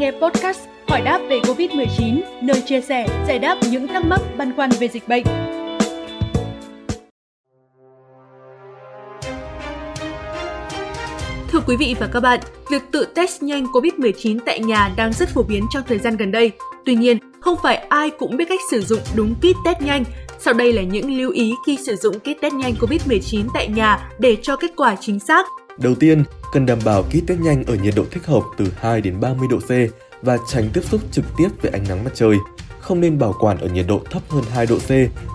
nghe podcast Hỏi đáp về Covid-19, nơi chia sẻ, giải đáp những thắc mắc băn khoăn về dịch bệnh. Thưa quý vị và các bạn, việc tự test nhanh COVID-19 tại nhà đang rất phổ biến trong thời gian gần đây. Tuy nhiên, không phải ai cũng biết cách sử dụng đúng kit test nhanh. Sau đây là những lưu ý khi sử dụng kit test nhanh COVID-19 tại nhà để cho kết quả chính xác. Đầu tiên, cần đảm bảo kit test nhanh ở nhiệt độ thích hợp từ 2 đến 30 độ C và tránh tiếp xúc trực tiếp với ánh nắng mặt trời. Không nên bảo quản ở nhiệt độ thấp hơn 2 độ C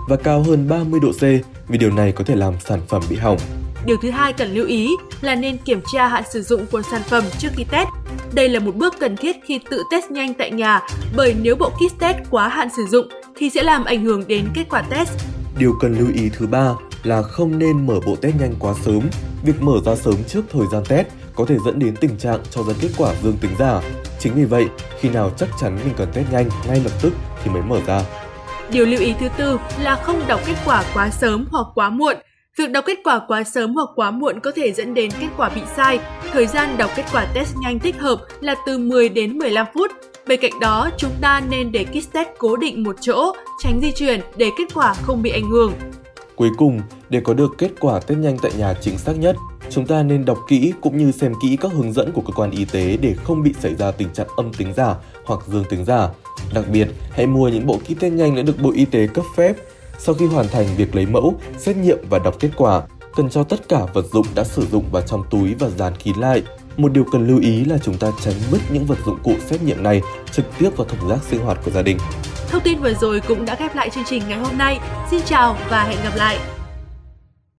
và cao hơn 30 độ C vì điều này có thể làm sản phẩm bị hỏng. Điều thứ hai cần lưu ý là nên kiểm tra hạn sử dụng của sản phẩm trước khi test. Đây là một bước cần thiết khi tự test nhanh tại nhà bởi nếu bộ kit test quá hạn sử dụng thì sẽ làm ảnh hưởng đến kết quả test. Điều cần lưu ý thứ ba là không nên mở bộ test nhanh quá sớm. Việc mở ra sớm trước thời gian test có thể dẫn đến tình trạng cho ra kết quả dương tính giả. Chính vì vậy, khi nào chắc chắn mình cần test nhanh ngay lập tức thì mới mở ra. Điều lưu ý thứ tư là không đọc kết quả quá sớm hoặc quá muộn. Việc đọc kết quả quá sớm hoặc quá muộn có thể dẫn đến kết quả bị sai. Thời gian đọc kết quả test nhanh thích hợp là từ 10 đến 15 phút. Bên cạnh đó, chúng ta nên để kit test cố định một chỗ, tránh di chuyển để kết quả không bị ảnh hưởng. Cuối cùng, để có được kết quả test nhanh tại nhà chính xác nhất, chúng ta nên đọc kỹ cũng như xem kỹ các hướng dẫn của cơ quan y tế để không bị xảy ra tình trạng âm tính giả hoặc dương tính giả. Đặc biệt, hãy mua những bộ kit test nhanh đã được Bộ Y tế cấp phép. Sau khi hoàn thành việc lấy mẫu, xét nghiệm và đọc kết quả, cần cho tất cả vật dụng đã sử dụng vào trong túi và dán kín lại. Một điều cần lưu ý là chúng ta tránh vứt những vật dụng cụ xét nghiệm này trực tiếp vào thùng rác sinh hoạt của gia đình. Thông tin vừa rồi cũng đã khép lại chương trình ngày hôm nay. Xin chào và hẹn gặp lại!